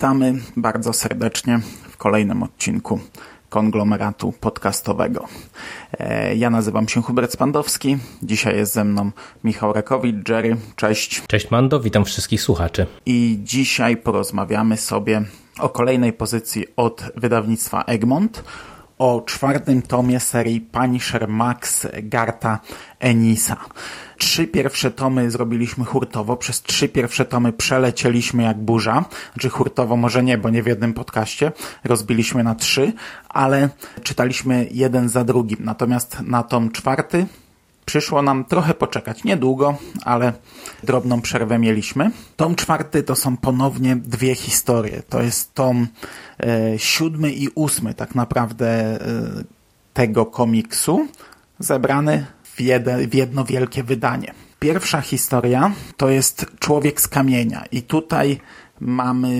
Witamy bardzo serdecznie w kolejnym odcinku konglomeratu podcastowego. E, ja nazywam się Hubert Spandowski. Dzisiaj jest ze mną Michał Rakowicz, Jerry. Cześć. Cześć Mando, witam wszystkich słuchaczy. I dzisiaj porozmawiamy sobie o kolejnej pozycji od wydawnictwa Egmont, o czwartym tomie serii Punisher Max Garta Enisa. Trzy pierwsze tomy zrobiliśmy hurtowo, przez trzy pierwsze tomy przelecieliśmy jak burza, znaczy hurtowo może nie, bo nie w jednym podcaście, rozbiliśmy na trzy, ale czytaliśmy jeden za drugim. Natomiast na tom czwarty przyszło nam trochę poczekać. Niedługo, ale drobną przerwę mieliśmy. Tom czwarty to są ponownie dwie historie. To jest tom e, siódmy i ósmy tak naprawdę e, tego komiksu, zebrany w, w jedno wielkie wydanie. Pierwsza historia to jest Człowiek z kamienia i tutaj mamy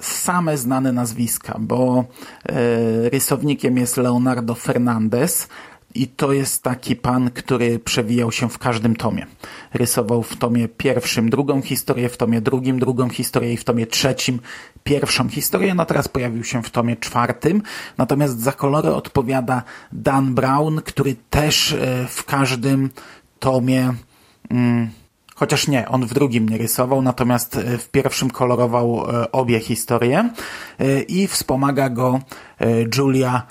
same znane nazwiska, bo e, rysownikiem jest Leonardo Fernandez, i to jest taki pan, który przewijał się w każdym tomie. Rysował w tomie pierwszym drugą historię, w tomie drugim drugą historię i w tomie trzecim pierwszą historię. No teraz pojawił się w tomie czwartym. Natomiast za kolory odpowiada Dan Brown, który też w każdym tomie hmm, Chociaż nie, on w drugim nie rysował, natomiast w pierwszym kolorował obie historie i wspomaga go Julia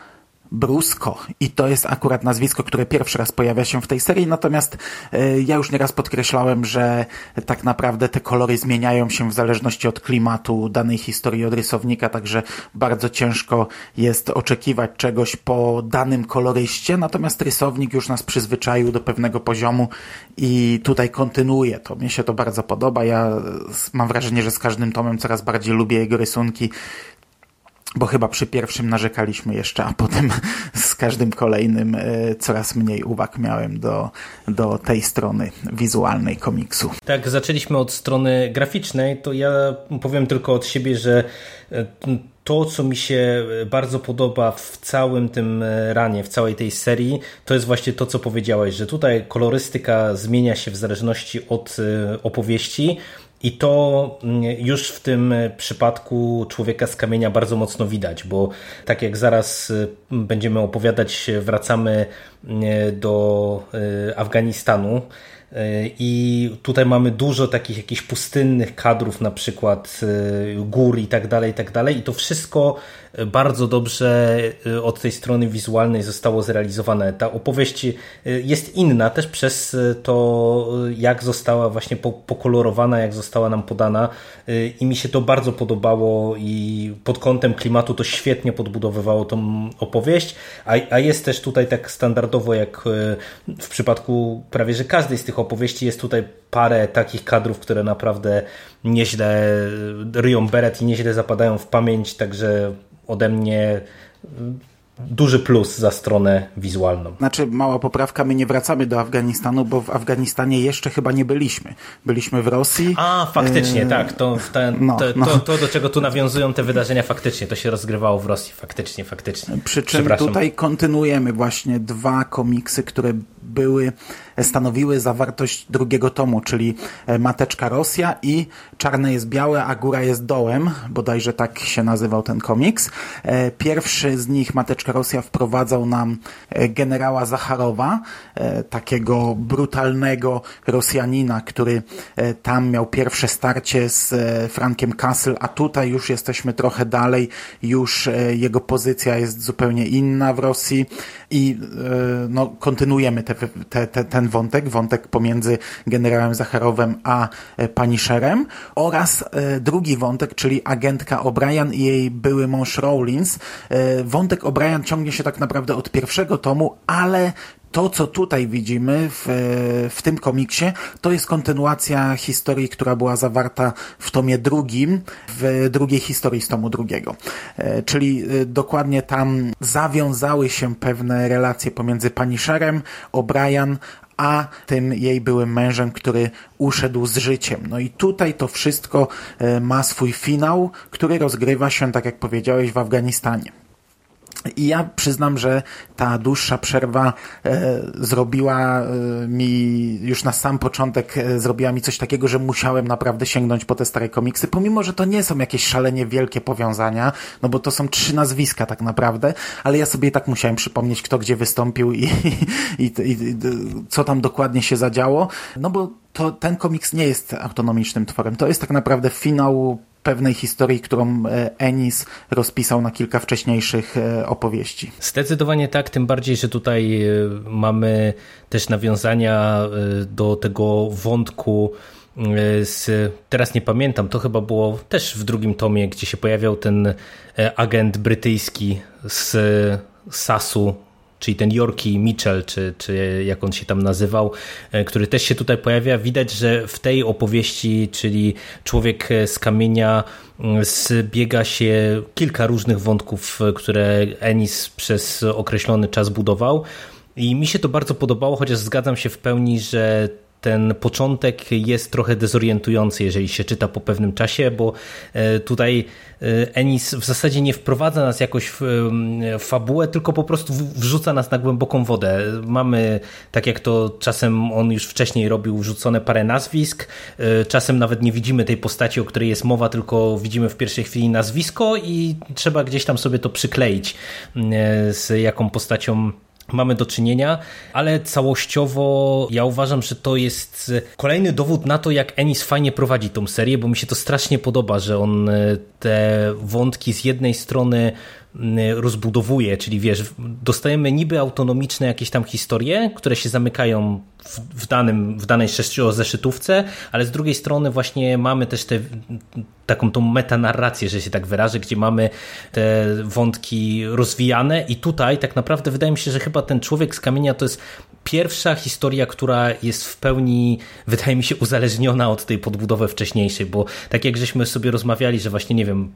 Brusko i to jest akurat nazwisko, które pierwszy raz pojawia się w tej serii, natomiast e, ja już nieraz podkreślałem, że tak naprawdę te kolory zmieniają się w zależności od klimatu danej historii od rysownika, także bardzo ciężko jest oczekiwać czegoś po danym koloryście, natomiast rysownik już nas przyzwyczaił do pewnego poziomu i tutaj kontynuuje to. Mnie się to bardzo podoba. Ja mam wrażenie, że z każdym tomem coraz bardziej lubię jego rysunki bo chyba przy pierwszym narzekaliśmy jeszcze, a potem z każdym kolejnym e, coraz mniej uwag miałem do, do tej strony wizualnej komiksu. Tak, zaczęliśmy od strony graficznej, to ja powiem tylko od siebie, że e, to, co mi się bardzo podoba w całym tym e, ranie, w całej tej serii, to jest właśnie to, co powiedziałeś, że tutaj kolorystyka zmienia się w zależności od opowieści, i to mm, już w tym przypadku człowieka z kamienia bardzo mocno widać, bo tak jak zaraz y, będziemy opowiadać, wracamy y, do Afganistanu. I tutaj mamy dużo takich jakichś pustynnych kadrów, na przykład gór i tak dalej, i tak dalej. I to wszystko bardzo dobrze y, od tej strony wizualnej zostało zrealizowane. Ta opowieść y, jest inna też przez y, to, jak została właśnie pokolorowana, jak została nam podana i mi się to bardzo podobało i pod kątem klimatu to świetnie podbudowywało tą opowieść, a jest też tutaj tak standardowo jak w przypadku prawie, że każdej z tych opowieści jest tutaj parę takich kadrów, które naprawdę nieźle ryją beret i nieźle zapadają w pamięć, także ode mnie duży plus za stronę wizualną. Znaczy, mała poprawka, my nie wracamy do Afganistanu, bo w Afganistanie jeszcze chyba nie byliśmy. Byliśmy w Rosji. A, faktycznie, e... tak. To, ten, no, to, no. To, to, do czego tu nawiązują te wydarzenia, faktycznie, to się rozgrywało w Rosji, faktycznie, faktycznie. Przy czym tutaj kontynuujemy właśnie dwa komiksy, które były, stanowiły zawartość drugiego tomu, czyli e, Mateczka Rosja i Czarne jest białe, a góra jest dołem, bodajże tak się nazywał ten komiks. E, pierwszy z nich, Mateczka Rosja, wprowadzał nam e, generała Zacharowa, takiego brutalnego Rosjanina, który tam miał pierwsze starcie z Frankiem Castle, a tutaj już jesteśmy trochę dalej, już jego pozycja jest zupełnie inna w Rosji i no, kontynuujemy te te, te, ten wątek, wątek pomiędzy generałem Zacharowem a e, Punisherem oraz e, drugi wątek, czyli agentka O'Brien i jej były mąż Rawlins. E, wątek O'Brien ciągnie się tak naprawdę od pierwszego tomu, ale to, co tutaj widzimy w, w tym komiksie, to jest kontynuacja historii, która była zawarta w tomie drugim, w drugiej historii z tomu drugiego. Czyli dokładnie tam zawiązały się pewne relacje pomiędzy Punisherem, O'Brien, a tym jej byłym mężem, który uszedł z życiem. No i tutaj to wszystko e, ma swój finał, który rozgrywa się, tak jak powiedziałeś, w Afganistanie. I ja przyznam, że ta dłuższa przerwa e, zrobiła e, mi już na sam początek e, zrobiła mi coś takiego, że musiałem naprawdę sięgnąć po te stare komiksy, pomimo, że to nie są jakieś szalenie wielkie powiązania, no bo to są trzy nazwiska tak naprawdę, ale ja sobie tak musiałem przypomnieć, kto gdzie wystąpił i, i, i, i co tam dokładnie się zadziało, no bo to ten komiks nie jest autonomicznym tworem. To jest tak naprawdę finał pewnej historii, którą e, Ennis rozpisał na kilka wcześniejszych e, opowieści. Zdecydowanie tak, tym bardziej, że tutaj e, mamy też nawiązania do tego wątku z, teraz nie pamiętam, to chyba było też w drugim tomie, gdzie się pojawiał ten agent brytyjski z Sasu, czyli ten Yorkie Mitchell, czy, czy jak on się tam nazywał, e, który też się tutaj pojawia. Widać, że w tej opowieści, czyli Człowiek z kamienia, mm, zbiega się kilka różnych wątków, które Ennis przez określony czas budował. I mi się to bardzo podobało, chociaż zgadzam się w pełni, że ten początek jest trochę dezorientujący, jeżeli się czyta po pewnym czasie, bo e, tutaj e, Enis w zasadzie nie wprowadza nas jakoś w fabułę, tylko po prostu wrzuca nas na głęboką wodę. Mamy, tak jak to czasem on już wcześniej robił, wrzucone parę nazwisk, e, czasem nawet nie widzimy tej postaci, o której jest mowa, tylko widzimy w pierwszej chwili nazwisko i trzeba gdzieś tam sobie to przykleić z jaką postacią mamy do czynienia, ale całościowo ja uważam, że to jest kolejny dowód na to, jak Ennis fajnie prowadzi tą serię, bo mi się to strasznie podoba, że on e, te wątki z jednej strony rozbudowuje, czyli wiesz, dostajemy niby autonomiczne jakieś tam historie, które się zamykają w, w, danym, w danej sześciozeszytówce, ale z drugiej strony właśnie mamy też te, taką tą metanarrację, że się tak wyrażę, gdzie mamy te wątki rozwijane i tutaj tak naprawdę wydaje mi się, że chyba ten człowiek z kamienia to jest pierwsza historia, która jest w pełni, wydaje mi się, uzależniona od tej podbudowy wcześniejszej, bo tak jak żeśmy sobie rozmawiali, że właśnie, nie wiem,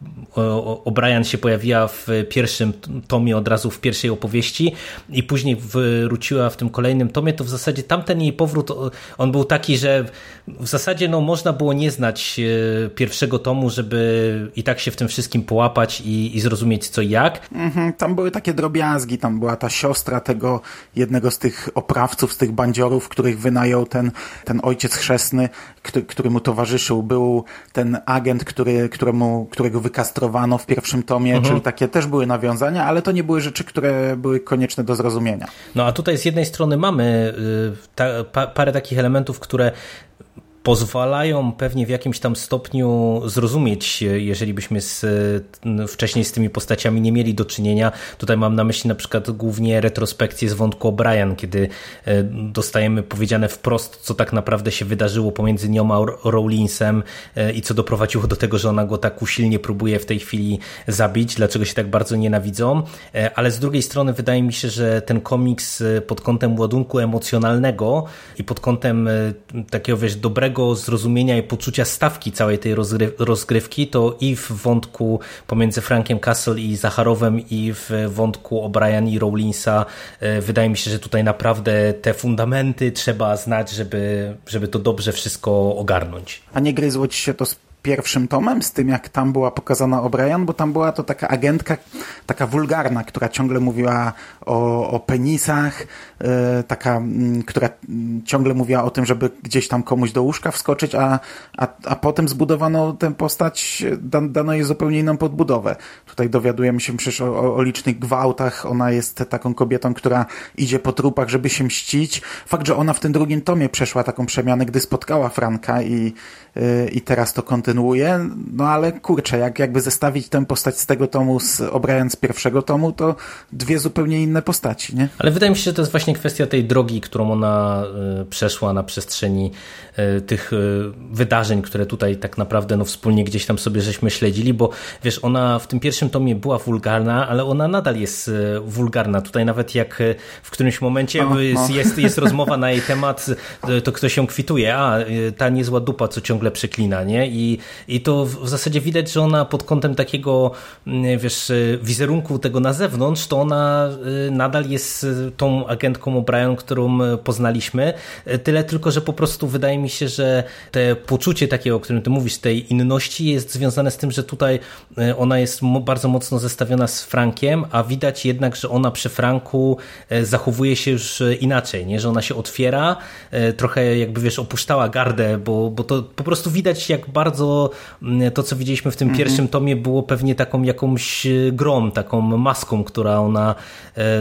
O'Brien się pojawiła w pierwszym tomie od razu w pierwszej opowieści i później wróciła w tym kolejnym tomie, to w zasadzie tamten jej powrót, on był taki, że w zasadzie no, można było nie znać e, pierwszego tomu, żeby i tak się w tym wszystkim połapać i, i zrozumieć co i jak. Mhm, tam były takie drobiazgi, tam była ta siostra tego jednego z tych oprawców, z tych bandziorów, których wynajął ten, ten ojciec chrzestny, który, który mu towarzyszył. Był ten agent, który, któremu, którego wykastrowano w pierwszym tomie, mhm. czyli takie też były nawiązania, ale to nie były rzeczy, które były konieczne do zrozumienia. No a tutaj z jednej strony mamy y, ta, pa, parę takich elementów, które pozwalają pewnie w jakimś tam stopniu zrozumieć, jeżeli byśmy z, wcześniej z tymi postaciami nie mieli do czynienia. Tutaj mam na myśli na przykład głównie retrospekcję z wątku O'Brien, kiedy e, dostajemy powiedziane wprost, co tak naprawdę się wydarzyło pomiędzy nią a Rowlinsem e, i co doprowadziło do tego, że ona go tak usilnie próbuje w tej chwili zabić, dlaczego się tak bardzo nienawidzą. E, ale z drugiej strony wydaje mi się, że ten komiks pod kątem ładunku emocjonalnego i pod kątem takiego, wiesz, dobrego dobrego zrozumienia i poczucia stawki całej tej rozgrywki, to i w wątku pomiędzy Frankiem Castle i Zacharowem i w wątku O'Brien i Rowlinsa e, wydaje mi się, że tutaj naprawdę te fundamenty trzeba znać, żeby, żeby to dobrze wszystko ogarnąć. A nie gryzło ci się to pierwszym tomem, z tym jak tam była pokazana O'Brien, bo tam była to taka agentka, taka wulgarna, która ciągle mówiła o, o penisach, yy, taka, yy, która ciągle mówiła o tym, żeby gdzieś tam komuś do łóżka wskoczyć, a, a, a potem zbudowano tę postać, dan, dano jej zupełnie inną podbudowę. Tutaj dowiadujemy się przecież o, o, o licznych gwałtach, ona jest taką kobietą, która idzie po trupach, żeby się mścić. Fakt, że ona w tym drugim tomie przeszła taką przemianę, gdy spotkała Franka i, yy, i teraz to kontynuuje kontynuuje, no ale kurczę, jak jakby zestawić tę postać z tego tomu z O'Brien z pierwszego tomu, to dwie zupełnie inne postaci, nie? Ale wydaje mi się, że to jest właśnie kwestia tej drogi, którą ona y, przeszła na przestrzeni y, tych y, wydarzeń, które tutaj tak naprawdę no, wspólnie gdzieś tam sobie żeśmy śledzili, bo wiesz, ona w tym pierwszym tomie była wulgarna, ale ona nadal jest wulgarna. Tutaj nawet jak w którymś momencie no, no. Jest, jest rozmowa na jej temat, to ktoś ją kwituje, a ta niezła dupa, co ciągle przeklina, nie? I, i to w zasadzie widać, że ona pod kątem takiego, mm, wiesz, wizerunku tego na zewnątrz, to ona nadal jest tą agentką O'Brien, którą poznaliśmy, tyle tylko, że po prostu wydaje mi się, że te poczucie takiego, o którym ty mówisz, tej inności jest związane z tym, że tutaj ona jest bardzo mocno zestawiona z Frankiem, a widać jednak, że ona przy Franku zachowuje się już inaczej, nie? że ona się otwiera, trochę jakby wiesz, opuszczała gardę, bo, bo to po prostu widać jak bardzo to, co widzieliśmy w tym mm -hmm. pierwszym tomie było pewnie taką jakąś grą, taką maską, która ona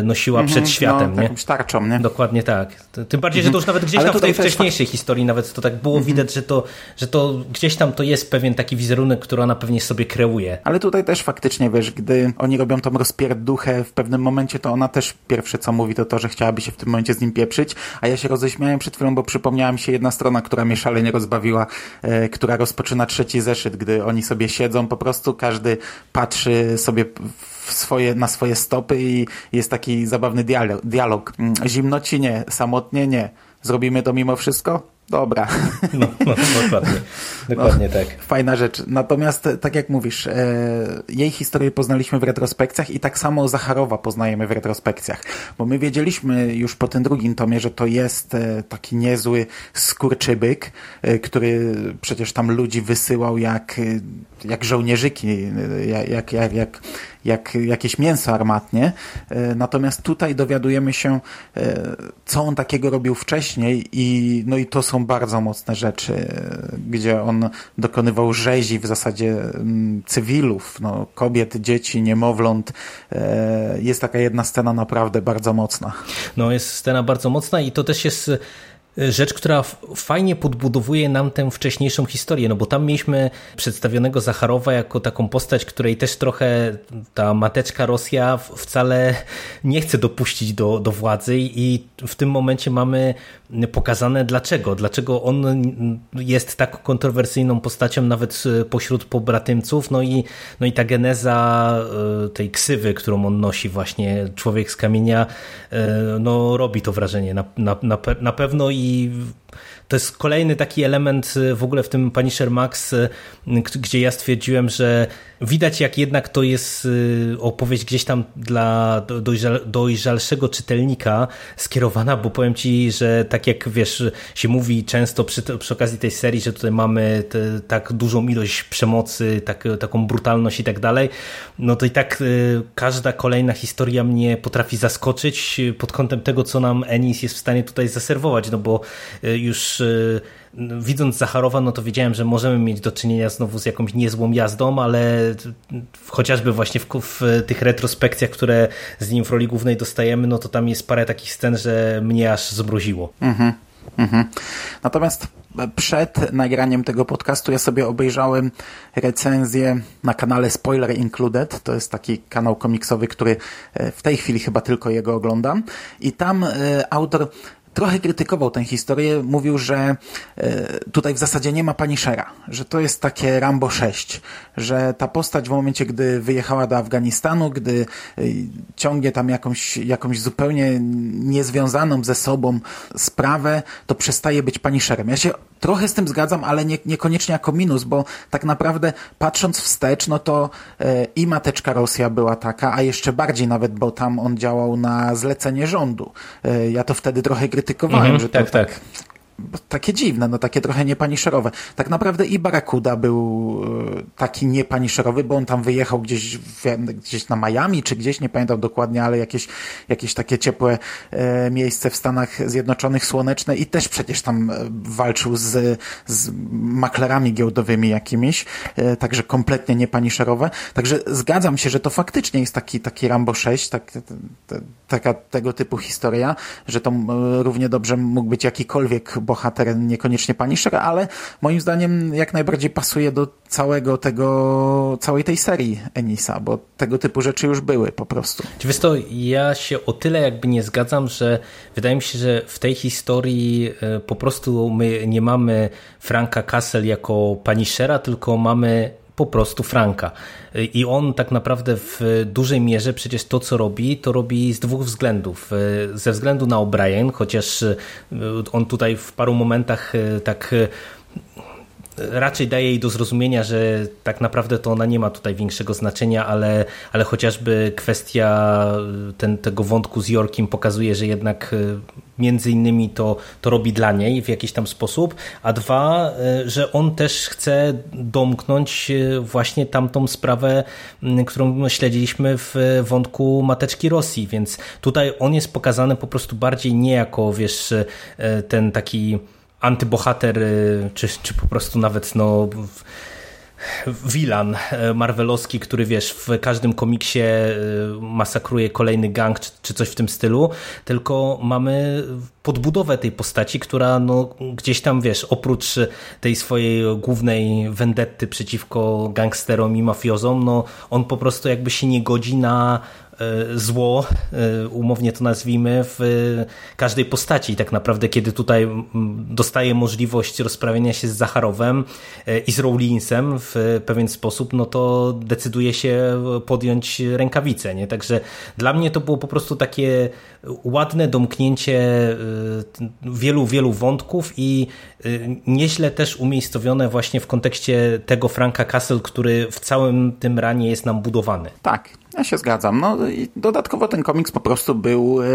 nosiła mm -hmm. przed światem. No, nie? tarczą, nie? Dokładnie tak. Tym bardziej, że to już nawet gdzieś tam w tej wcześniejszej historii nawet to tak było mhm. widać, że to, że to gdzieś tam to jest pewien taki wizerunek, który ona pewnie sobie kreuje. Ale tutaj też faktycznie, wiesz, gdy oni robią tą rozpierduchę w pewnym momencie, to ona też pierwsze co mówi to to, że chciałaby się w tym momencie z nim pieprzyć, a ja się roześmiałem przed chwilą, bo przypomniała mi się jedna strona, która mnie szalenie rozbawiła, e, która rozpoczyna trzeci zeszyt, gdy oni sobie siedzą, po prostu każdy patrzy sobie swoje, na swoje stopy i jest taki zabawny dialog. dialog. Mm, zimno ci nie, samotnie nie. Zrobimy to mimo wszystko? Dobra. No, no dokładnie. Dokładnie no, tak. Fajna rzecz. Natomiast, tak jak mówisz, e, jej historię poznaliśmy w retrospekcjach i tak samo Zacharowa poznajemy w retrospekcjach. Bo my wiedzieliśmy już po tym drugim tomie, że to jest e, taki niezły skurczybyk, e, który przecież tam ludzi wysyłał jak, jak żołnierzyki, jak, jak, jak, jak jakieś mięso armatnie. E, natomiast tutaj dowiadujemy się, co on takiego robił wcześniej i, no i to są bardzo mocne rzeczy, gdzie on dokonywał rzezi w zasadzie mm, cywilów, no, kobiet, dzieci, niemowląt. E, jest taka jedna scena naprawdę bardzo mocna. No, jest scena bardzo mocna i to też jest rzecz, która fajnie podbudowuje nam tę wcześniejszą historię, no bo tam mieliśmy przedstawionego Zacharowa jako taką postać, której też trochę ta mateczka Rosja wcale nie chce dopuścić do, do władzy i w tym momencie mamy pokazane dlaczego, dlaczego on jest tak kontrowersyjną postacią nawet pośród pobratymców, no i, no i ta geneza e, tej ksywy, którą on nosi właśnie, człowiek z kamienia, e, no robi to wrażenie na, na, na, na pewno i i to jest kolejny taki element y, w ogóle w tym Punisher Max, y, gdzie ja stwierdziłem, że widać jak jednak to jest y, opowieść gdzieś tam dla dojrzal, dojrzalszego czytelnika skierowana, bo powiem Ci, że tak jak wiesz, się mówi często przy, przy okazji tej serii, że tutaj mamy te, tak dużą ilość przemocy, tak, taką brutalność i tak dalej, no to i tak każda kolejna historia mnie potrafi zaskoczyć pod kątem tego, co nam Ennis jest w stanie tutaj zaserwować, no bo już Widząc Zacharowa, no to wiedziałem, że możemy mieć do czynienia znowu z jakąś niezłą jazdą, ale chociażby właśnie w, w tych retrospekcjach, które z nim w roli głównej dostajemy, no to tam jest parę takich scen, że mnie aż zmroziło. Mhm. Mhm. Natomiast przed nagraniem tego podcastu ja sobie obejrzałem recenzję na kanale Spoiler Included. To jest taki kanał komiksowy, który e, w tej chwili chyba tylko jego oglądam. I tam e, autor trochę krytykował tę historię, mówił, że e, tutaj w zasadzie nie ma pani Shera, że to jest takie Rambo 6, że ta postać w momencie, gdy wyjechała do Afganistanu, gdy e, ciągnie tam jakąś, jakąś zupełnie niezwiązaną ze sobą sprawę, to przestaje być pani Sherem. Ja się trochę z tym zgadzam, ale nie, niekoniecznie jako minus, bo tak naprawdę patrząc wstecz, no to e, i mateczka Rosja była taka, a jeszcze bardziej nawet, bo tam on działał na zlecenie rządu. Ja to wtedy trochę krytykowałem krytykowałem, mhm, że tak, tak, tak takie dziwne, no takie trochę niepaniszerowe. Tak naprawdę i Barakuda był e, taki niepaniszerowy, bo on tam wyjechał gdzieś, gdzieś na Miami, czy gdzieś, nie pamiętam dokładnie, ale jakieś, jakieś takie ciepłe e, miejsce w Stanach Zjednoczonych, słoneczne i też przecież tam e, walczył z, z maklerami giełdowymi jakimiś, także kompletnie niepaniszerowe. Także zgadzam się, że to faktycznie jest taki, taki Rambo 6, tak, taka tego typu historia, że to równie dobrze mógł być jakikolwiek bohater, niekoniecznie Punisher, ale moim zdaniem jak najbardziej pasuje do całego tego, całej tej serii Enisa, bo tego typu rzeczy już były po prostu. Wiesz to, ja się o tyle jakby nie zgadzam, że wydaje mi się, że w tej historii e, po prostu my nie mamy Franka Castle jako Punishera, tylko mamy po prostu Franka. I on tak naprawdę w dużej mierze przecież to, co robi, to robi z dwóch względów. Ze względu na O'Brien, chociaż on tutaj w paru momentach tak raczej daje jej do zrozumienia, że tak naprawdę to ona nie ma tutaj większego znaczenia, ale, ale chociażby kwestia ten, tego wątku z Yorkiem pokazuje, że jednak e, między innymi to, to robi dla niej w jakiś tam sposób, a dwa, e, że on też chce domknąć właśnie tamtą sprawę, którą śledziliśmy w wątku Mateczki Rosji, więc tutaj on jest pokazany po prostu bardziej nie jako, wiesz, ten taki antybohater, y, czy, czy po prostu nawet no wilan e, marvelowski, który wiesz, w każdym komiksie e, masakruje kolejny gang czy, czy, coś w tym stylu, tylko mamy podbudowę tej postaci, która no, gdzieś tam, wiesz, oprócz tej swojej głównej vendetty przeciwko gangsterom i mafiozom, no on po prostu jakby się nie godzi na zło, e, umownie to nazwijmy, w każdej postaci. Tak naprawdę, kiedy tutaj dostaje możliwość rozprawienia się z Zacharowem e, i z Rowlinsem w pewien sposób, no to decyduje się podjąć rękawice. Nie? Także dla mnie to było po prostu takie ładne domknięcie wielu, wielu wątków i nieźle też umiejscowione właśnie w kontekście tego Franka Castle, który w całym tym ranie jest nam budowany. Tak, ja się zgadzam. No i dodatkowo ten komiks po prostu był e,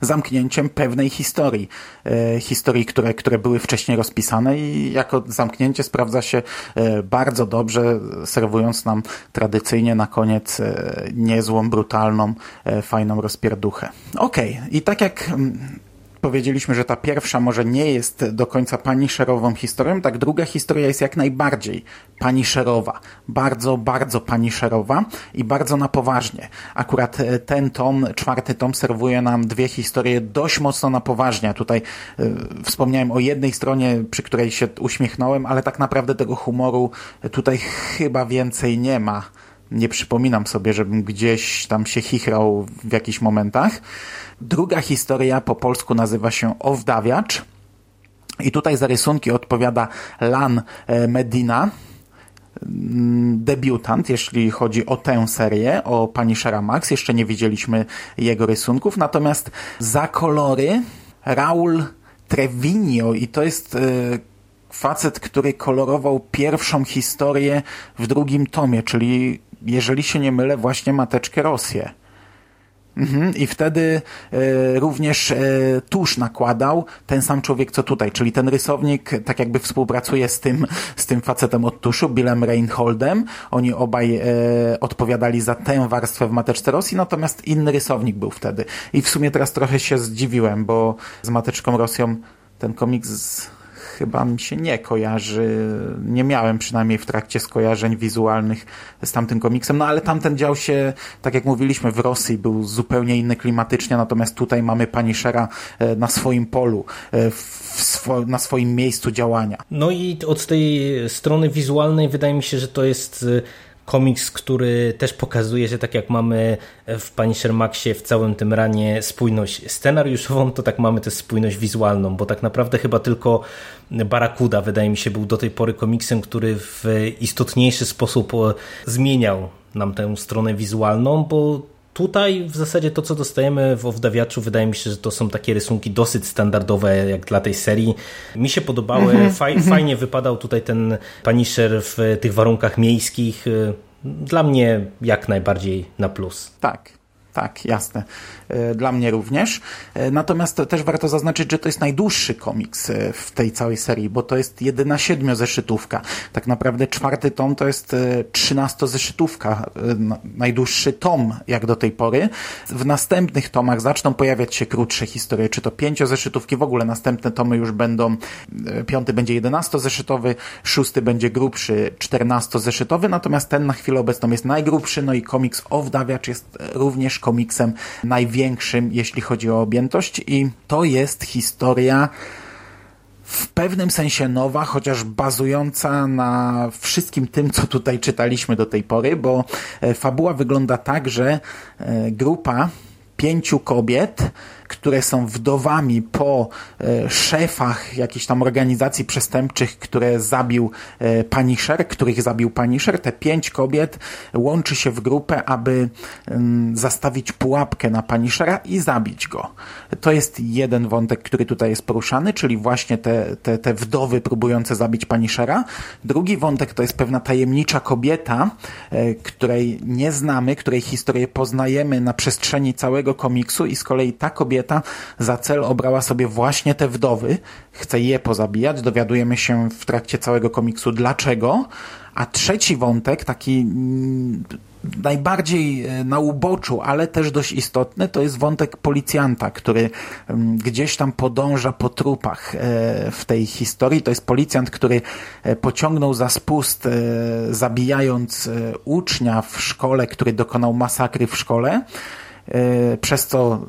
zamknięciem pewnej historii. E, historii, które, które były wcześniej rozpisane i jako zamknięcie sprawdza się e, bardzo dobrze, serwując nam tradycyjnie na koniec e, niezłą, brutalną, e, fajną rozpierduchę. Okej, okay. i tak jak mm, powiedzieliśmy, że ta pierwsza może nie jest do końca szerową historią, tak druga historia jest jak najbardziej szerowa, Bardzo, bardzo szerowa i bardzo na poważnie. Akurat e, ten tom, czwarty tom serwuje nam dwie historie dość mocno na poważnie. Tutaj y, wspomniałem o jednej stronie, przy której się uśmiechnąłem, ale tak naprawdę tego humoru tutaj chyba więcej nie ma. Nie przypominam sobie, żebym gdzieś tam się chichrał w jakichś momentach. Druga historia po polsku nazywa się Owdawiacz. I tutaj za rysunki odpowiada Lan e, Medina, mm, debiutant, jeśli chodzi o tę serię, o pani Max. Jeszcze nie widzieliśmy jego rysunków, natomiast za kolory Raul Trevino i to jest e, facet, który kolorował pierwszą historię w drugim tomie, czyli jeżeli się nie mylę, właśnie Mateczkę Rosję. Mhm. I wtedy e, również e, tusz nakładał ten sam człowiek, co tutaj, czyli ten rysownik tak jakby współpracuje z tym, z tym facetem od tuszu, Billem Reinholdem. Oni obaj e, odpowiadali za tę warstwę w Mateczce Rosji, natomiast inny rysownik był wtedy. I w sumie teraz trochę się zdziwiłem, bo z Mateczką Rosją ten komiks chyba mi się nie kojarzy. Nie miałem przynajmniej w trakcie skojarzeń wizualnych z tamtym komiksem, no ale tamten dział się, tak jak mówiliśmy, w Rosji był zupełnie inny klimatycznie, natomiast tutaj mamy Punishera e, na swoim polu, e, swo na swoim miejscu działania. No i od tej strony wizualnej wydaje mi się, że to jest e, komiks, który też pokazuje, że tak jak mamy w Punisher Maxie w całym tym ranie spójność scenariuszową, to tak mamy też spójność wizualną, bo tak naprawdę chyba tylko Barakuda wydaje mi się był do tej pory komiksem, który w istotniejszy sposób zmieniał nam tę stronę wizualną, bo Tutaj w zasadzie to, co dostajemy w Owdawiaczu, wydaje mi się, że to są takie rysunki dosyć standardowe jak dla tej serii. Mi się podobały, mm -hmm. Faj, fajnie wypadał tutaj ten Punisher w tych warunkach miejskich. Dla mnie jak najbardziej na plus. Tak, tak, jasne. E, dla mnie również. E, natomiast też warto zaznaczyć, że to jest najdłuższy komiks e, w tej całej serii, bo to jest jedyna siedmiozeszytówka. Tak naprawdę czwarty tom to jest trzynastozeszytówka, najdłuższy tom jak do tej pory. W następnych tomach zaczną pojawiać się krótsze historie, czy to pięciozeszytówki, w ogóle następne tomy już będą, piąty będzie jedenastozeszytowy, szósty będzie grubszy, czternastozeszytowy, natomiast ten na chwilę obecną jest najgrubszy, no i komiks Owdawiacz jest również komiksem największym, jeśli chodzi o objętość. I to jest historia w pewnym sensie nowa, chociaż bazująca na wszystkim tym, co tutaj czytaliśmy do tej pory, bo e, fabuła wygląda tak, że e, grupa pięciu kobiet które są wdowami po e, szefach jakichś tam organizacji przestępczych, które zabił e, Punisher, których zabił Punisher. Te pięć kobiet łączy się w grupę, aby zastawić pułapkę na Punishera i zabić go. To jest jeden wątek, który tutaj jest poruszany, czyli właśnie te, te, te wdowy próbujące zabić Punishera. Drugi wątek to jest pewna tajemnicza kobieta, e, której nie znamy, której historię poznajemy na przestrzeni całego komiksu i z kolei ta kobieta kobieta za cel obrała sobie właśnie te wdowy, chce je pozabijać, dowiadujemy się w trakcie całego komiksu dlaczego, a trzeci wątek, taki mm, najbardziej e, na uboczu, ale też dość istotny, to jest wątek policjanta, który mm, gdzieś tam podąża po trupach e, w tej historii. To jest policjant, który e, pociągnął za spust, zabijając ucznia w szkole, który dokonał masakry w szkole, przez co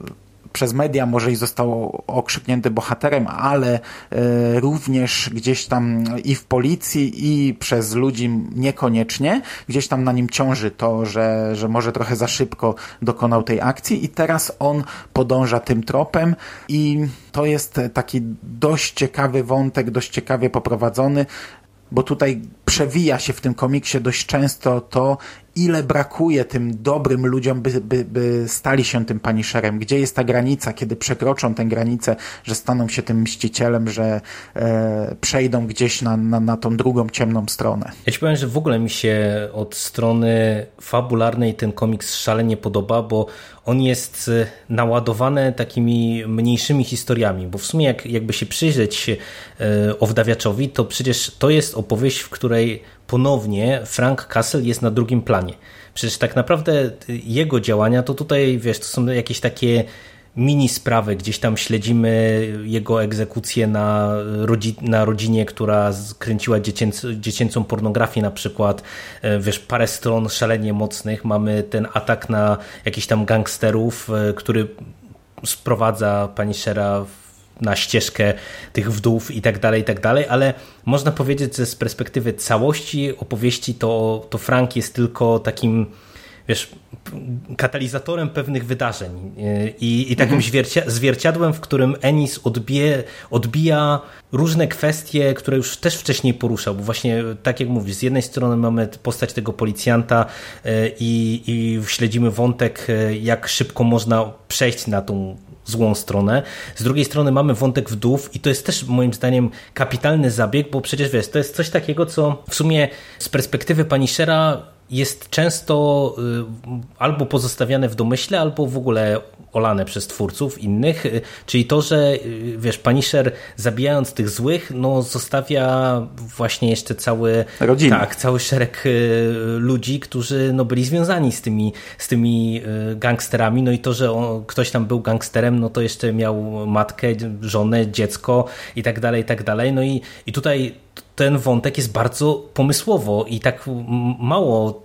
przez media może i został okrzyknięty bohaterem, ale e, również gdzieś tam i w policji, i przez ludzi niekoniecznie. Gdzieś tam na nim ciąży to, że, że może trochę za szybko dokonał tej akcji i teraz on podąża tym tropem i to jest taki dość ciekawy wątek, dość ciekawie poprowadzony, bo tutaj przewija się w tym komiksie dość często to, ile brakuje tym dobrym ludziom, by, by, by stali się tym paniszerem. Gdzie jest ta granica, kiedy przekroczą tę granicę, że staną się tym mścicielem, że e, przejdą gdzieś na, na, na tą drugą ciemną stronę. Ja ci powiem, że w ogóle mi się od strony fabularnej ten komiks szalenie podoba, bo on jest e, naładowany takimi mniejszymi historiami, bo w sumie jak, jakby się przyjrzeć e, Owdawiaczowi, to przecież to jest opowieść, w której ponownie Frank Castle jest na drugim planie. Przecież tak naprawdę jego działania to tutaj, wiesz, to są jakieś takie mini sprawy, gdzieś tam śledzimy jego egzekucję na, rodzi na rodzinie, która kręciła dziecięc dziecięcą pornografię na przykład, e, wiesz, parę stron szalenie mocnych, mamy ten atak na jakichś tam gangsterów, e, który sprowadza pani Shera na ścieżkę tych wdów i tak dalej, i tak dalej, ale można powiedzieć, że z perspektywy całości opowieści to, to Frank jest tylko takim wiesz, katalizatorem pewnych wydarzeń i, i takim mhm. zwierciadłem, w którym Ennis odbije, odbija różne kwestie, które już też wcześniej poruszał, bo właśnie tak jak mówisz, z jednej strony mamy postać tego policjanta e, i, i śledzimy wątek, e, jak szybko można przejść na tą złą stronę. Z drugiej strony mamy wątek wdów i to jest też moim zdaniem kapitalny zabieg, bo przecież wiesz, to jest coś takiego, co w sumie z perspektywy pani Shera jest często y, albo pozostawiane w domyśle, albo w ogóle olane przez twórców innych, y, czyli to, że y, wiesz, Punisher zabijając tych złych, no zostawia właśnie jeszcze cały Rodzinę. tak, cały szereg ludzi, którzy no byli związani z tymi, z tymi gangsterami, no i to, że on, ktoś tam był gangsterem, no to jeszcze miał matkę, żonę, dziecko i tak dalej, i tak dalej, no i, i tutaj ten wątek jest bardzo pomysłowo i tak mało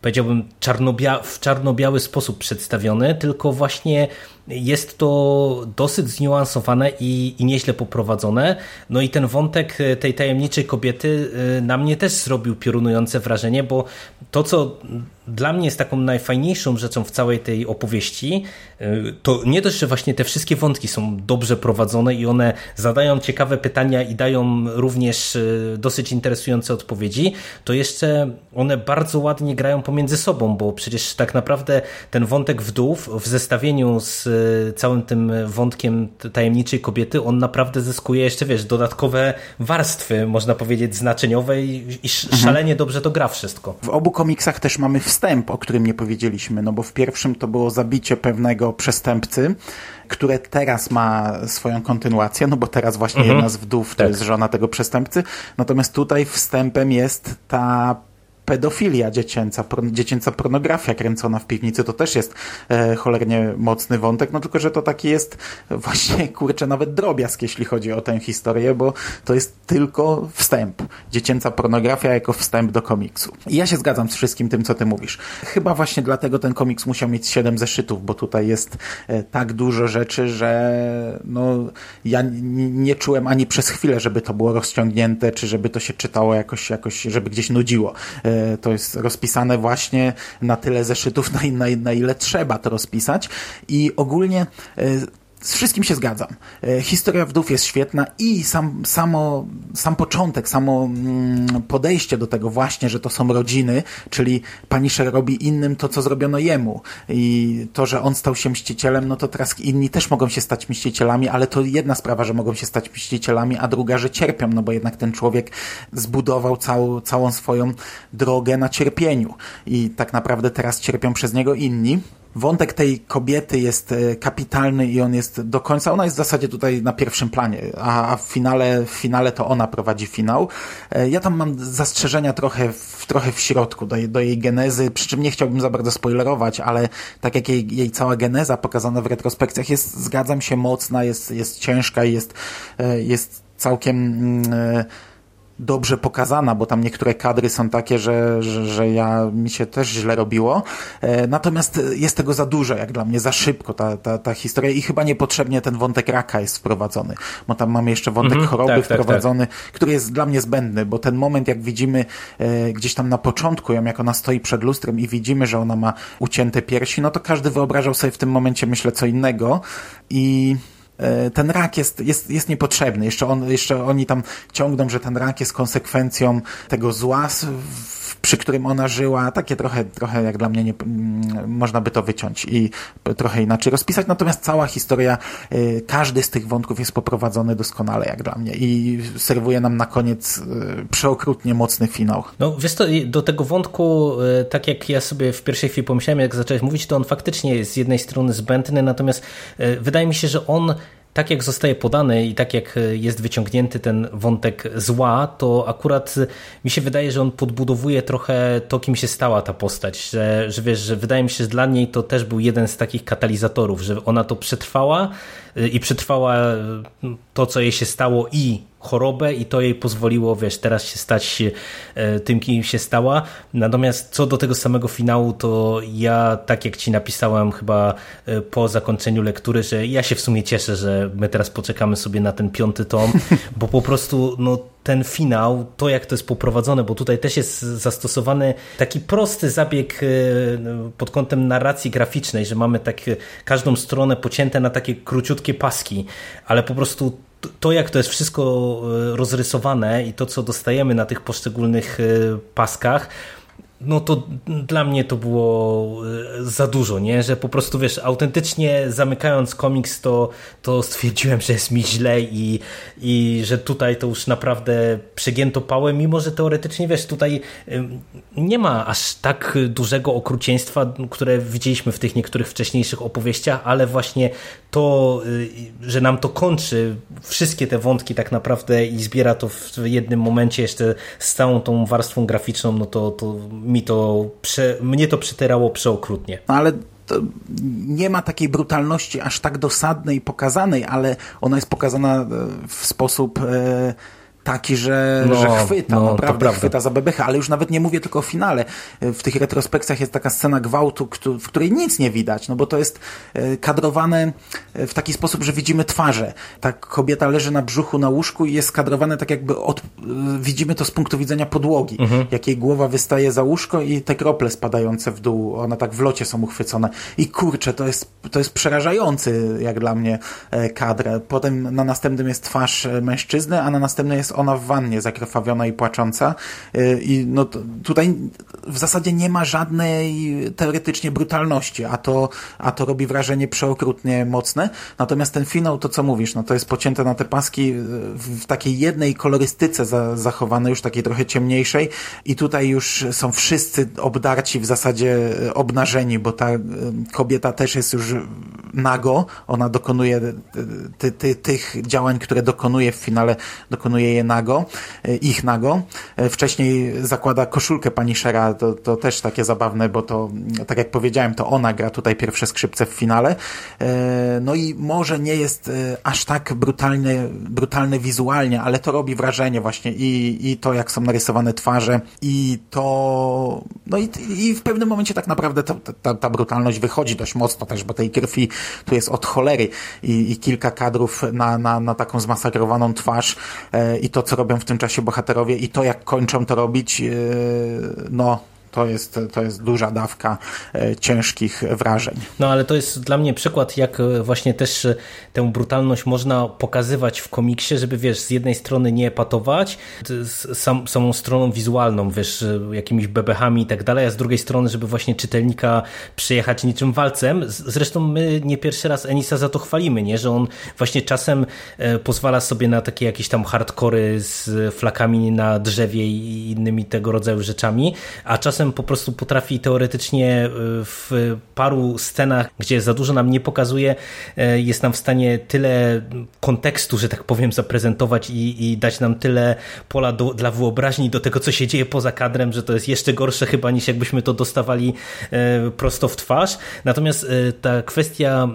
powiedziałbym, czarnobia w czarno-biały sposób przedstawiony, tylko właśnie jest to dosyć zniuansowane i, i nieźle poprowadzone. No i ten wątek e, tej tajemniczej kobiety e, na mnie też zrobił piorunujące wrażenie, bo to, co dla mnie jest taką najfajniejszą rzeczą w całej tej opowieści, e, to nie dość, że właśnie te wszystkie wątki są dobrze prowadzone i one zadają ciekawe pytania i dają również dosyć interesujące odpowiedzi, to jeszcze one bardzo ładnie grają pomiędzy sobą, bo przecież tak naprawdę ten wątek wdów w zestawieniu z całym tym wątkiem tajemniczej kobiety, on naprawdę zyskuje jeszcze, wiesz, dodatkowe warstwy, można powiedzieć, znaczeniowe i, i mhm. szalenie mhm. dobrze to gra wszystko. W obu komiksach też mamy wstęp, o którym nie powiedzieliśmy, no bo w pierwszym to było zabicie pewnego przestępcy, które teraz ma swoją kontynuację, no bo teraz właśnie mhm. jedna z wdów to tak. jest żona tego przestępcy, natomiast tutaj wstępem jest ta pedofilia dziecięca, dziecięca pornografia kręcona w piwnicy, to też jest e, cholernie mocny wątek, no tylko, że to taki jest właśnie, kurczę, nawet drobiazg, jeśli chodzi o tę historię, bo to jest tylko wstęp. Dziecięca pornografia jako wstęp do komiksu. I ja się zgadzam z wszystkim tym, co ty mówisz. Chyba właśnie dlatego ten komiks musiał mieć 7 zeszytów, bo tutaj jest e, tak dużo rzeczy, że no, ja nie czułem ani przez chwilę, żeby to było rozciągnięte, czy żeby to się czytało jakoś, jakoś żeby gdzieś nudziło. E, to jest rozpisane właśnie na tyle zeszytów, na, na, na ile trzeba to rozpisać. I ogólnie e, z wszystkim się zgadzam. E, historia wdów jest świetna i sam, samo, sam początek, samo mm, podejście do tego właśnie, że to są rodziny, czyli Punisher robi innym to, co zrobiono jemu. I to, że on stał się mścicielem, no to teraz inni też mogą się stać mścicielami, ale to jedna sprawa, że mogą się stać mścicielami, a druga, że cierpią, no bo jednak ten człowiek zbudował całą, całą swoją drogę na cierpieniu. I tak naprawdę teraz cierpią przez niego inni wątek tej kobiety jest e, kapitalny i on jest do końca, ona jest w zasadzie tutaj na pierwszym planie, a w finale, w finale to ona prowadzi finał. E, ja tam mam zastrzeżenia trochę w, trochę w środku do, do jej genezy, przy czym nie chciałbym za bardzo spoilerować, ale tak jak jej, jej cała geneza pokazana w retrospekcjach jest, zgadzam się, mocna, jest, jest ciężka i jest, e, jest całkiem mm, dobrze pokazana, bo tam niektóre kadry są takie, że, że, że ja mi się też źle robiło. E, natomiast jest tego za dużo, jak dla mnie, za szybko ta, ta, ta historia i chyba niepotrzebnie ten wątek raka jest wprowadzony, bo tam mamy jeszcze wątek mhm, choroby tak, wprowadzony, tak, tak. który jest dla mnie zbędny, bo ten moment, jak widzimy e, gdzieś tam na początku ją, jak ona stoi przed lustrem i widzimy, że ona ma ucięte piersi, no to każdy wyobrażał sobie w tym momencie, myślę, co innego i ten rak jest, jest, jest niepotrzebny. Jeszcze, on, jeszcze oni tam ciągną, że ten rak jest konsekwencją tego zła, przy którym ona żyła. Takie trochę, trochę jak dla mnie nie, mm, można by to wyciąć i trochę inaczej rozpisać. Natomiast cała historia, e, każdy z tych wątków jest poprowadzony doskonale jak dla mnie i serwuje nam na koniec e, przeokrutnie mocny finał. No wiesz to, do tego wątku, tak jak ja sobie w pierwszej chwili pomyślałem, jak zacząłeś mówić, to on faktycznie jest z jednej strony zbędny, natomiast wydaje mi się, że on tak jak zostaje podany i tak jak e, jest wyciągnięty ten wątek zła, to akurat mi się wydaje, że on podbudowuje trochę to, kim się stała ta postać, że, że wiesz, że wydaje mi się, że dla niej to też był jeden z takich katalizatorów, że ona to przetrwała e, i przetrwała e, to, co jej się stało i chorobę i to jej pozwoliło, wiesz, teraz się stać e, tym, kim się stała. Natomiast co do tego samego finału, to ja, tak jak ci napisałem chyba po zakończeniu lektury, że ja się w sumie cieszę, że my teraz poczekamy sobie na ten piąty tom, bo po prostu, no ten finał, to jak to jest poprowadzone, bo tutaj też jest zastosowany taki prosty zabieg pod kątem narracji graficznej, że mamy tak każdą stronę pocięte na takie króciutkie paski, ale po prostu to, jak to jest wszystko e, rozrysowane i to, co dostajemy na tych poszczególnych e, paskach, no to dla mnie to było e, za dużo, nie? Że po prostu, wiesz, autentycznie zamykając komiks, to, to stwierdziłem, że jest mi źle i, i że tutaj to już naprawdę przegięto pałę, mimo że teoretycznie, wiesz, tutaj nie ma aż tak dużego okrucieństwa, które widzieliśmy w tych niektórych wcześniejszych opowieściach, ale właśnie to, y, że nam to kończy wszystkie te wątki tak naprawdę i zbiera to w jednym momencie jeszcze z całą tą warstwą graficzną, no to, to mi to, prze, mnie to przyterało przeokrutnie. No ale nie ma takiej brutalności aż tak dosadnej pokazanej, ale ona jest pokazana e, w sposób... E taki, że, no, że chwyta, no, naprawdę chwyta za bebechę, ale już nawet nie mówię tylko o finale. W tych retrospekcjach jest taka scena gwałtu, w której nic nie widać, no bo to jest e, kadrowane w taki sposób, że widzimy twarze. Ta kobieta leży na brzuchu na łóżku i jest kadrowane tak jakby od, e, widzimy to z punktu widzenia podłogi, mhm. jak jej głowa wystaje za łóżko i te krople spadające w dół, one tak w locie są uchwycone. I kurczę, to jest, to jest przerażający, jak dla mnie, e, kadr. Potem na następnym jest twarz mężczyzny, a na następnej jest ona w wannie zakrwawiona i płacząca. Y, i no tutaj w zasadzie nie ma żadnej teoretycznie brutalności, a to, a to robi wrażenie przeokrutnie mocne. Natomiast ten finał, to co mówisz, no to jest pocięte na te paski w takiej jednej kolorystyce za, zachowane, już takiej trochę ciemniejszej. I tutaj już są wszyscy obdarci w zasadzie obnażeni, bo ta y, kobieta też jest już nago, ona dokonuje ty, ty, tych działań, które dokonuje w finale, dokonuje je nago, ich nago. Wcześniej zakłada koszulkę Punishera, to, to też takie zabawne, bo to, tak jak powiedziałem, to ona gra tutaj pierwsze skrzypce w finale. No i może nie jest aż tak brutalny, brutalny wizualnie, ale to robi wrażenie właśnie i, i to, jak są narysowane twarze i to, no i, i w pewnym momencie tak naprawdę ta, ta, ta brutalność wychodzi dość mocno też, bo tej krwi tu jest od cholery i, i kilka kadrów na, na, na taką zmasakrowaną twarz e, i to, co robią w tym czasie bohaterowie i to, jak kończą to robić, e, no to jest, to jest duża dawka e, ciężkich wrażeń. No ale to jest dla mnie przykład, jak e, właśnie też e, tę brutalność można pokazywać w komiksie, żeby wiesz, z jednej strony nie patować sam, samą stroną wizualną, wiesz, jakimiś bebechami i tak dalej, a z drugiej strony, żeby właśnie czytelnika przyjechać niczym walcem. Zresztą my nie pierwszy raz Enisa za to chwalimy, nie? że on właśnie czasem pozwala sobie na takie jakieś tam hardkory z flakami na drzewie i innymi tego rodzaju rzeczami, a czasem czasem po prostu potrafi teoretycznie e, w paru scenach, gdzie za dużo nam nie pokazuje, e, jest nam w stanie tyle kontekstu, że tak powiem, zaprezentować i, i dać nam tyle pola do, dla wyobraźni do tego, co się dzieje poza kadrem, że to jest jeszcze gorsze chyba niż jakbyśmy to dostawali e, prosto w twarz. Natomiast ta kwestia,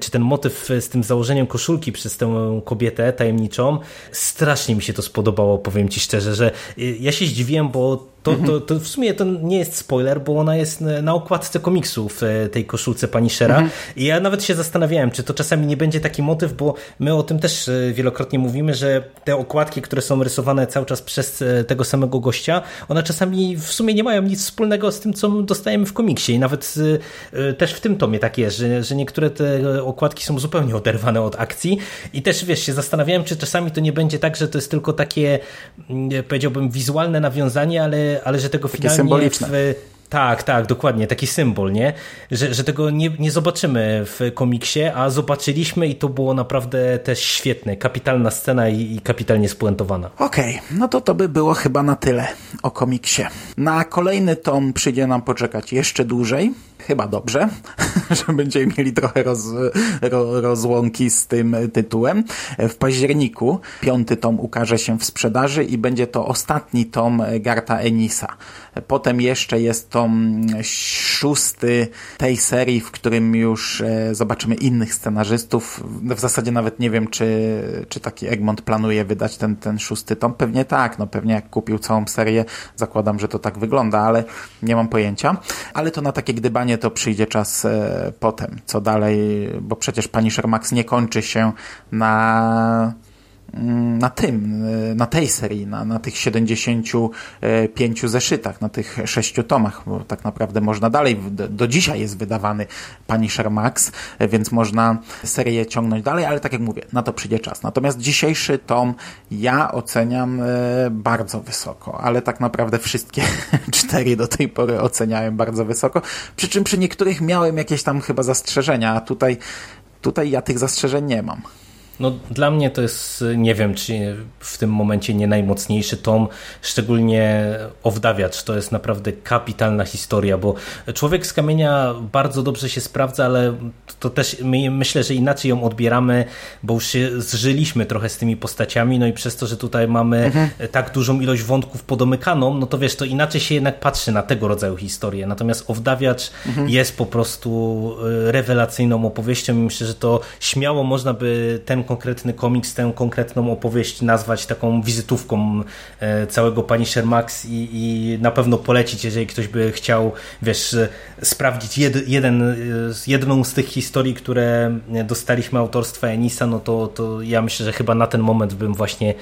czy ten motyw z tym założeniem koszulki przez tę kobietę tajemniczą, strasznie mi się to spodobało, powiem ci szczerze, że ja się zdziwiłem, bo to, to, to w sumie to nie jest spoiler, bo ona jest na okładce komiksu w e, tej koszulce pani Shera. Mhm. I ja nawet się zastanawiałem, czy to czasami nie będzie taki motyw, bo my o tym też e, wielokrotnie mówimy, że te okładki, które są rysowane cały czas przez e, tego samego gościa, one czasami w sumie nie mają nic wspólnego z tym, co dostajemy w komiksie. I nawet też w tym tomie tak jest, że, że niektóre te okładki są zupełnie oderwane od akcji. I też wiesz, się zastanawiałem, czy czasami to nie będzie tak, że to jest tylko takie, mm, powiedziałbym, wizualne nawiązanie, ale ale że tego finalnie symboliczne. w tak, tak, dokładnie, taki symbol, nie? Że, że tego nie, nie zobaczymy w komiksie, a zobaczyliśmy i to było naprawdę też świetne, kapitalna scena i, i kapitalnie spuentowana. Okej, okay, no to to by było chyba na tyle o komiksie. Na kolejny tom przyjdzie nam poczekać jeszcze dłużej, chyba dobrze, że będziemy mieli trochę roz, ro, rozłąki z tym tytułem. W październiku piąty tom ukaże się w sprzedaży i będzie to ostatni tom Garta Enisa. Potem jeszcze jest tom szósty tej serii, w którym już e, zobaczymy innych scenarzystów. W zasadzie nawet nie wiem, czy, czy taki Egmont planuje wydać ten, ten szósty tom. Pewnie tak, no pewnie jak kupił całą serię, zakładam, że to tak wygląda, ale nie mam pojęcia. Ale to na takie gdybanie to przyjdzie czas e, potem. Co dalej, bo przecież pani Shermax nie kończy się na na tym, y, na tej serii, na, na tych 75 zeszytach, na tych sześciu tomach, bo tak naprawdę można dalej, do, dzisiaj jest wydawany Punisher Max, więc można serię ciągnąć dalej, ale tak jak mówię, na to przyjdzie czas. Natomiast dzisiejszy tom ja oceniam y, bardzo wysoko, ale tak naprawdę wszystkie cztery do tej pory oceniałem bardzo wysoko, przy czym przy niektórych miałem jakieś tam chyba zastrzeżenia, a tutaj, tutaj ja tych zastrzeżeń nie mam. No, dla mnie to jest, nie wiem, czy w tym momencie nie najmocniejszy tom, szczególnie Owdawiacz. To jest naprawdę kapitalna historia, bo Człowiek z Kamienia bardzo dobrze się sprawdza, ale to też my, myślę, że inaczej ją odbieramy, bo już się zżyliśmy trochę z tymi postaciami, no i przez to, że tutaj mamy mhm. tak dużą ilość wątków podomykaną, no to wiesz, to inaczej się jednak patrzy na tego rodzaju historię. Natomiast Owdawiacz mhm. jest po prostu y, rewelacyjną opowieścią i myślę, że to śmiało można by ten konkretny komiks, tę konkretną opowieść nazwać taką wizytówką e, całego Punisher Max i, i na pewno polecić, jeżeli ktoś by chciał, wiesz, sprawdzić jed, jeden, e, jedną z tych historii, które dostaliśmy autorstwa Enisa, no to, to ja myślę, że chyba na ten moment bym właśnie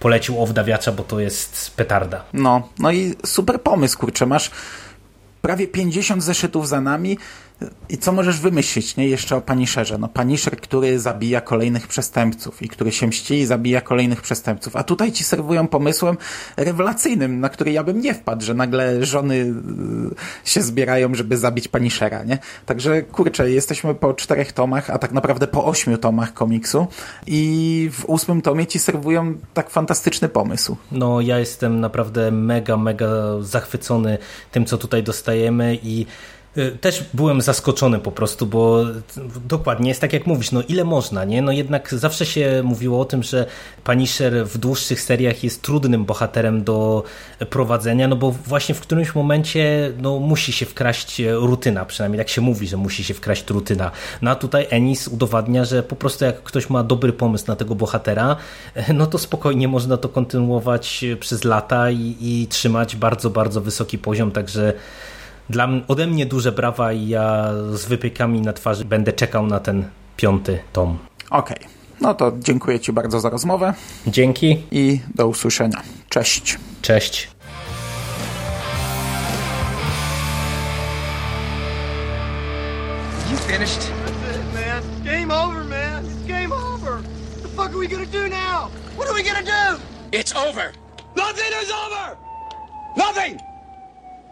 polecił Owdawiacza, bo to jest petarda. No, no i super pomysł, kurczę, masz prawie 50 zeszytów za nami, i co możesz wymyślić, nie? Jeszcze o Punisherze. No, Punisher, który zabija kolejnych przestępców i który się mści i zabija kolejnych przestępców. A tutaj ci serwują pomysłem rewelacyjnym, na który ja bym nie wpadł, że nagle żony y, się zbierają, żeby zabić Punishera, nie? Także, kurczę, jesteśmy po czterech tomach, a tak naprawdę po ośmiu tomach komiksu i w ósmym tomie ci serwują tak fantastyczny pomysł. No, ja jestem naprawdę mega, mega zachwycony tym, co tutaj dostajemy i też byłem zaskoczony po prostu, bo dokładnie jest tak jak mówisz, no ile można, nie? No jednak zawsze się mówiło o tym, że Punisher w dłuższych seriach jest trudnym bohaterem do prowadzenia, no bo właśnie w którymś momencie no, musi się wkraść rutyna, przynajmniej tak się mówi, że musi się wkraść rutyna. No a tutaj Ennis udowadnia, że po prostu jak ktoś ma dobry pomysł na tego bohatera, no to spokojnie można to kontynuować przez lata i, i trzymać bardzo, bardzo wysoki poziom, także dla ode mnie duże brawa i ja z wypiekami na twarzy będę czekał na ten piąty tom. Okej. Okay. No to dziękuję Ci bardzo za rozmowę. Dzięki. I do usłyszenia. Cześć. Cześć. You finished? That's it, man. Game over, man. It's game over. What the fuck are we gonna do now? What are we gonna do? It's over. Nothing is over! Nothing!